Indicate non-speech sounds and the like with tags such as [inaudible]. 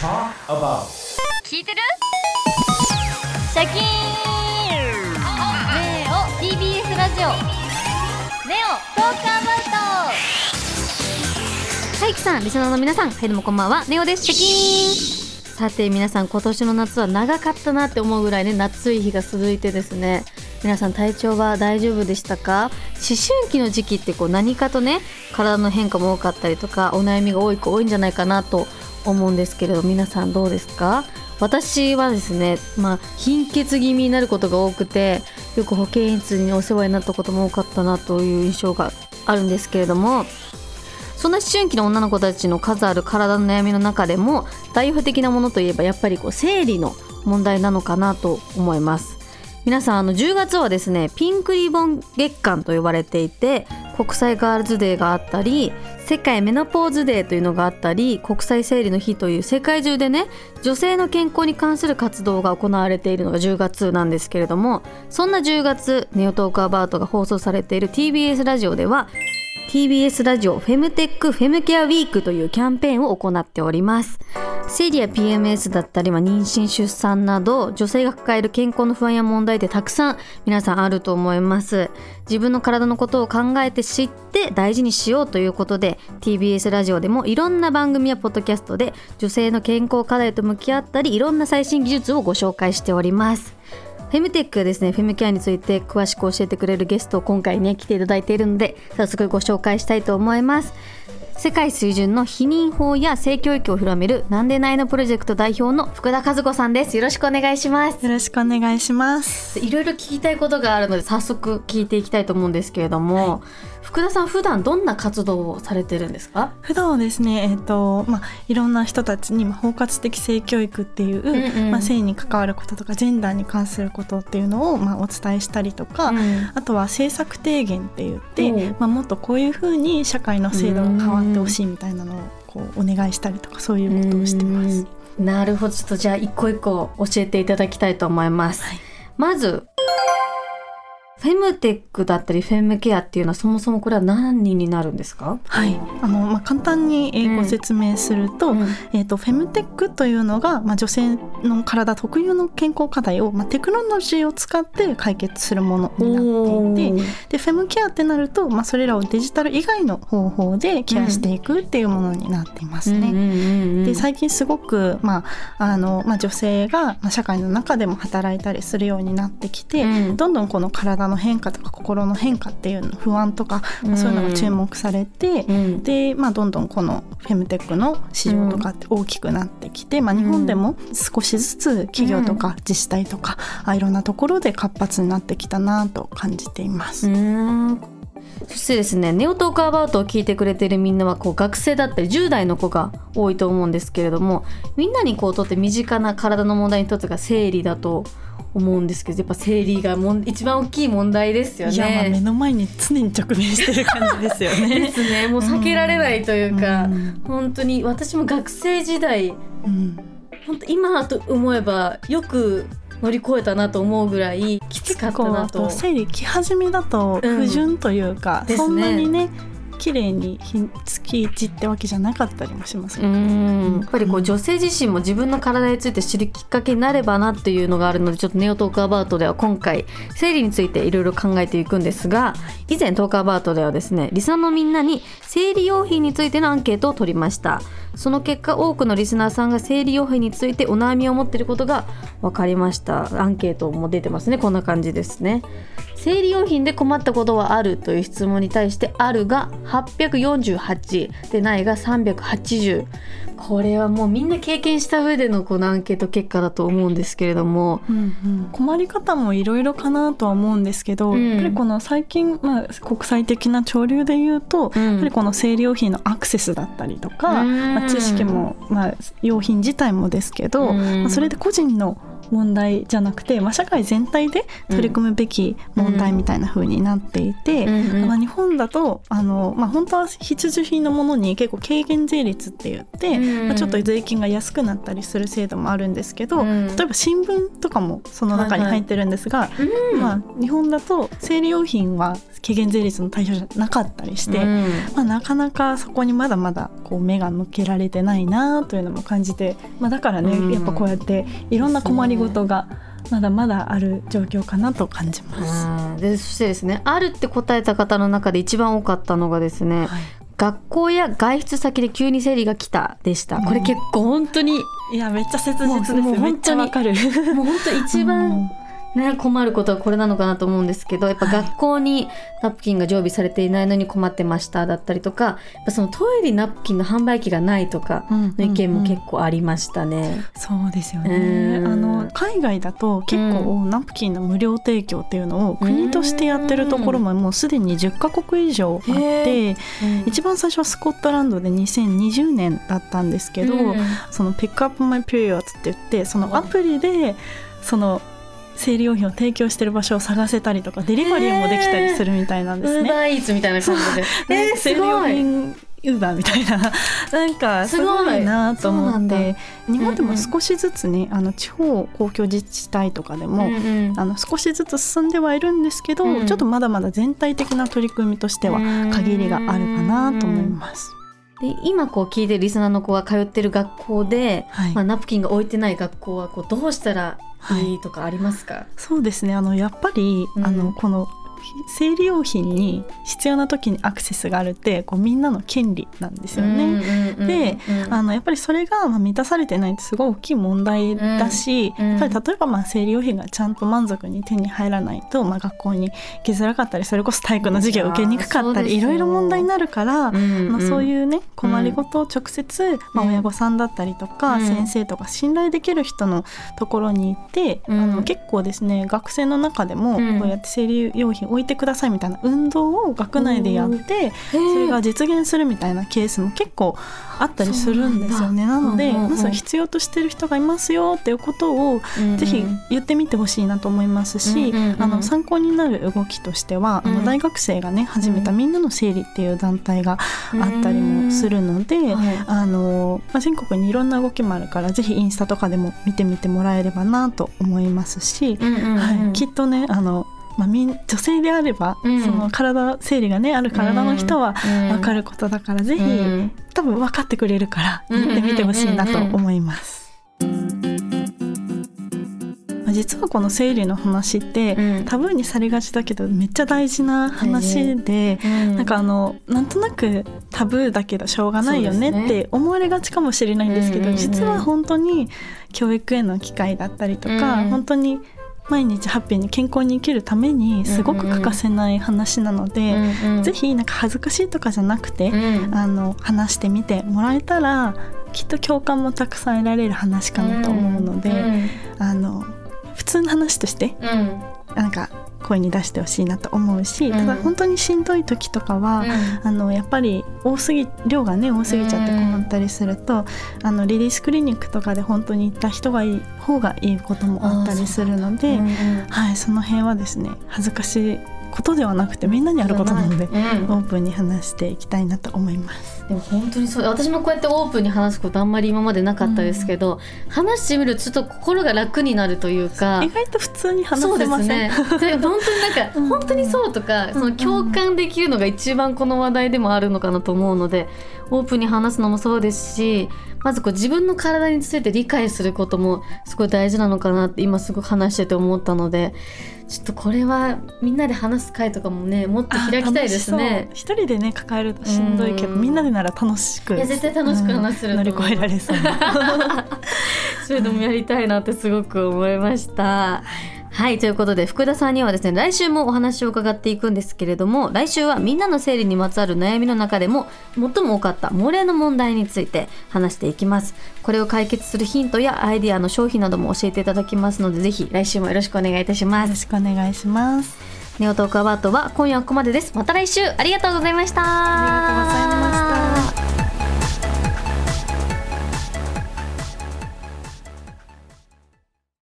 聞いてる？シャキーン。ねえお TBS ラジオ。ネオトークアバウト。はいきさんリスナーの皆さんはいどうもこんばんはネオです。シャキーン。さて皆さん今年の夏は長かったなって思うぐらいね夏い日が続いてですね。皆さん体調は大丈夫でしたか？思春期の時期ってこう何かとね体の変化も多かったりとかお悩みが多い子多いんじゃないかなと思うんですけれど皆さんどうですか？私はですね、まあ、貧血気味になることが多くてよく保健室にお世話になったことも多かったなという印象があるんですけれどもそんな思春期の女の子たちの数ある体の悩みの中でも代表的なものといえばやっぱりこう生理の問題なのかなと思います。皆さんあの10月はですねピンクリボン月間と呼ばれていて国際ガールズデーがあったり世界メノポーズデーというのがあったり国際生理の日という世界中でね女性の健康に関する活動が行われているのが10月なんですけれどもそんな10月ネオトークアバウトが放送されている TBS ラジオでは TBS ラジオフェムテックフェムケアウィークというキャンペーンを行っております。生理や PMS だったり、まあ、妊娠出産など女性が抱える健康の不安や問題ってたくさん皆さんあると思います。自分の体のことを考えて知って大事にしようということで TBS ラジオでもいろんな番組やポッドキャストで女性の健康課題と向き合ったりいろんな最新技術をご紹介しております。フェムテックですねフェムケアについて詳しく教えてくれるゲストを今回ね来ていただいているので早速ご紹介したいと思います。世界水準の避妊法や性教育を広めるなんでないのプロジェクト代表の福田和子さんです。よろしくお願いします。よろしくお願いします。いろいろ聞きたいことがあるので早速聞いていきたいと思うんですけれども、福田さん普段どんな活動をされてるんですか？普段はですね、えっ、と、まあ、いろんな人たちにまあ包括的性教育っていう、んうん。まあ、性に関わることとかジェンダーに関することっていうのをまあお伝えしたりとか、うん。あとは政策提言って言って、うん。まあ、もっとこういうふうに社会の制度が変わってほしいみたいなのをこうお願いしたりとかそういうことをしてます。うん。なるほど。ちょっとじゃあ一個一個教えていただきたいと思います、はい。まずフェムテックだったりフェムケアっていうのはそもそもこれは何になるんですか？はい、あのまあ簡単にご説明すると、うん。えー、とフェムテックというのが、まあ、女性の体特有の健康課題を、まあ、テクノロジーを使って解決するものになっていてでフェムケアってなると、まあ、それらをデジタル以外の方法でケアしていくっていうものになっていますね。で最近すごく、まああのまあ、女性が、まあ、社会の中でも働いたりするようになってきて、うん。どんどんこの体の変化とか心の変化っていうの不安とか、まあそういうのが注目されて、うん。で、まあ、どんどんこのフェムテックの市場とかって大きくなってきて、まあ、日本でも少しずつ企業とか自治体とか、あいろんなところで活発になってきたなと感じています。そしてですねネオトークアバウトを聞いてくれてるみんなはこう学生だったり10代の子が多いと思うんですけれどもみんなにこうとって身近な体の問題の一つが生理だと思うんですけどやっぱ生理がもん一番大きい問題ですよね。目の前に常に直面してる感じですよでね。[laughs] すねもう避けられないというか、うん本当に私も学生時代うん本当今と思えばよく乗り越えたなと思うぐらいきつかったなとと。生理来始めだとうん不順というか、ですねそんなにね綺麗にひ月一ってわけじゃなかったりもしますやっぱりこう女性自身も自分の体について知るきっかけになればなっていうのがあるのでちょっとネオトークアバウトでは今回生理についていろいろ考えていくんですが以前トークアバウトではですねリスナーのみんなに生理用品についてのアンケートを取りましたその結果多くのリスナーさんが生理用品についてお悩みを持っていることが分かりました。アンケートも出てますね。こんな感じですね。生理用品で困ったことはあるという質問に対してあるが848でないが380これはもうみんな経験した上でのこのアンケート結果だと思うんですけれども。うんうん。困り方もいろいろかなとは思うんですけど、うん。やっぱりこの最近、まあ、国際的な潮流で言うと、うん。やっぱりこの生理用品のアクセスだったりとか、うん。まあ、知識も、まあ、用品自体もですけど、うん。まあ、それで個人の問題じゃなくて、まあ、社会全体で取り組むべき問題みたいな風になっていて、まあ、日本だとあの、まあ、本当は必需品のものに結構軽減税率って言って、うんまあ、ちょっと税金が安くなったりする制度もあるんですけど、うん例えば新聞とかもその中に入ってるんですが、うんまあ、日本だと生理用品は軽減税率の対象じゃなかったりして、うん。まあ、なかなかそこにまだまだこう目が向けられてないなというのも感じて、まあ、だからね、うん。やっぱこうやっていろんな困りごとがまだまだある状況かなと感じます。うん。でそしてですねあるって答えた方の中で一番多かったのがですね、はい。学校や外出先で急に生理が来たでした。これ結構本当にいやめっちゃ切実ですもうもうめっちゃわかる。もう本当一番、うんね、困ることはこれなのかなと思うんですけどやっぱはい。学校にナプキンが常備されていないのに困ってましただったりとかやっぱそのトイレにナプキンの販売機がないとかうんの意見もうん結構ありましたね。そうですようね。ん。あの海外だと結構ナプキンの無料提供っていうのを国としてやってるところももうすでに10カ国以上あって、一番最初はスコットランドで2020年だったんですけど、うんその Pick Up My Periods って言ってそのアプリでその生理用品を提供してる場所を探せたりとかデリバリーもできたりするみたいなんウですね。ーバーイーツみたいな感じで。えー、す生理用。品ウーバーみたいななんかすごいなと思って日本でも少しずつねあの地方公共自治体とかでも、うんうんあの少しずつ進んではいるんですけど、うんちょっとまだまだ全体的な取り組みとしては限りがあるかなと思います。で今こう聞いてるリスナーの子が通ってる学校で、はい。まあ、ナプキンが置いてない学校はこうどうしたらいいとかありますか、そうですね。あのやっぱり、うん。あのこの生理用品に必要な時にアクセスがあるってこうみんなの権利なんですよね。でうんあのやっぱりそれがまあ満たされてないってすごい大きい問題だし、うんうん。やっぱり例えばまあ生理用品がちゃんと満足に手に入らないと、まあ、学校に行きづらかったりそれこそ体育の授業を受けにくかったりいろいろ問題になるから、うんまあ、そうういうね困りごとを直接、まあ、うん親御さんだったりとか、うん。先生とか信頼できる人のところに行って、うん。あの結構ですね学生の中でもうん。こうやって生理用品置いてくださいみたいな運動を学内でやって、そそれが実現するみたいなケースも結構あったりするんですよね。なので、まず必要としてる人がいますよっていうことをぜひ言ってみてほしいなと思いますし、あの参考になる動きとしては、うん。あの大学生がね始めたみんなの生理っていう団体があったりもするので、はい。あのまあ、全国にいろんな動きもあるからぜひインスタとかでも見てみてもらえればなと思いますし、はい、きっとねあの、まあ、みん女性であれば、うん。その体生理がねある体の人はうん。分かることだから、ぜひ、うん。多分分かってくれるからうんやってみてほしいなと思います。まあ実はこの生理の話って、うん。タブーにされがちだけどめっちゃ大事な話で、うん。なんかあのなんとなくタブーだけどしょうがないよねって思われがちかもしれないんですけど、実は本当に教育への機会だったりとか、うん。本当に毎日ハッピーに健康に生きるためにすごく欠かせない話なので、うんうん。ぜひなんか恥ずかしいとかじゃなくて、うん。あの話してみてもらえたらきっと共感もたくさん得られる話かなと思うので、うん。あの普通の話としてうん。なんか声に出してほしいなと思うし、うん。ただ本当にしんどい時とかは、あのやっぱり多すぎ量がね多すぎちゃって困ったりすると、あのリリースクリニックとかで本当に行った人がいい方がいいこともあったりするので、うんうん。はい、その辺はですね恥ずかしいことではなくてみんなにあることなので、うん。オープンに話していきたいなと思います。でも本当にそう私もこうやってオープンに話すことあんまり今までなかったですけど、話してみるとちょっと心が楽になるというか意外と普通に話せますせん。ね。で本当になんか、うん。本当にそうとか、その共感できるのが一番この話題でもあるのかなと思うのでオープンに話すのもそうですしまずこう自分の体について理解することもすごい大事なのかなって今すごく話してて思ったのでちょっとこれはみんなで話す会とかもねもっと開きたいですね。一人でね抱えるとしんどいけどうん。みんなでなら楽しく。いや絶対楽しく話せるう。ん乗り越えられそう。な [laughs] そういうのもやりたいなってすごく思いました。はいということで福田さんにはですね来週もお話を伺っていくんですけれども来週はみんなの生理にまつわる悩みの中でも最も多かった漏れの問題について話していきます。これを解決するヒントやアイディアの商品なども教えていただきますのでぜひ来週もよろしくお願いいたします。よろしくお願いします。ネオトークアバートは今夜はここまでです。また来週。ありがとうございました。ありがとうございました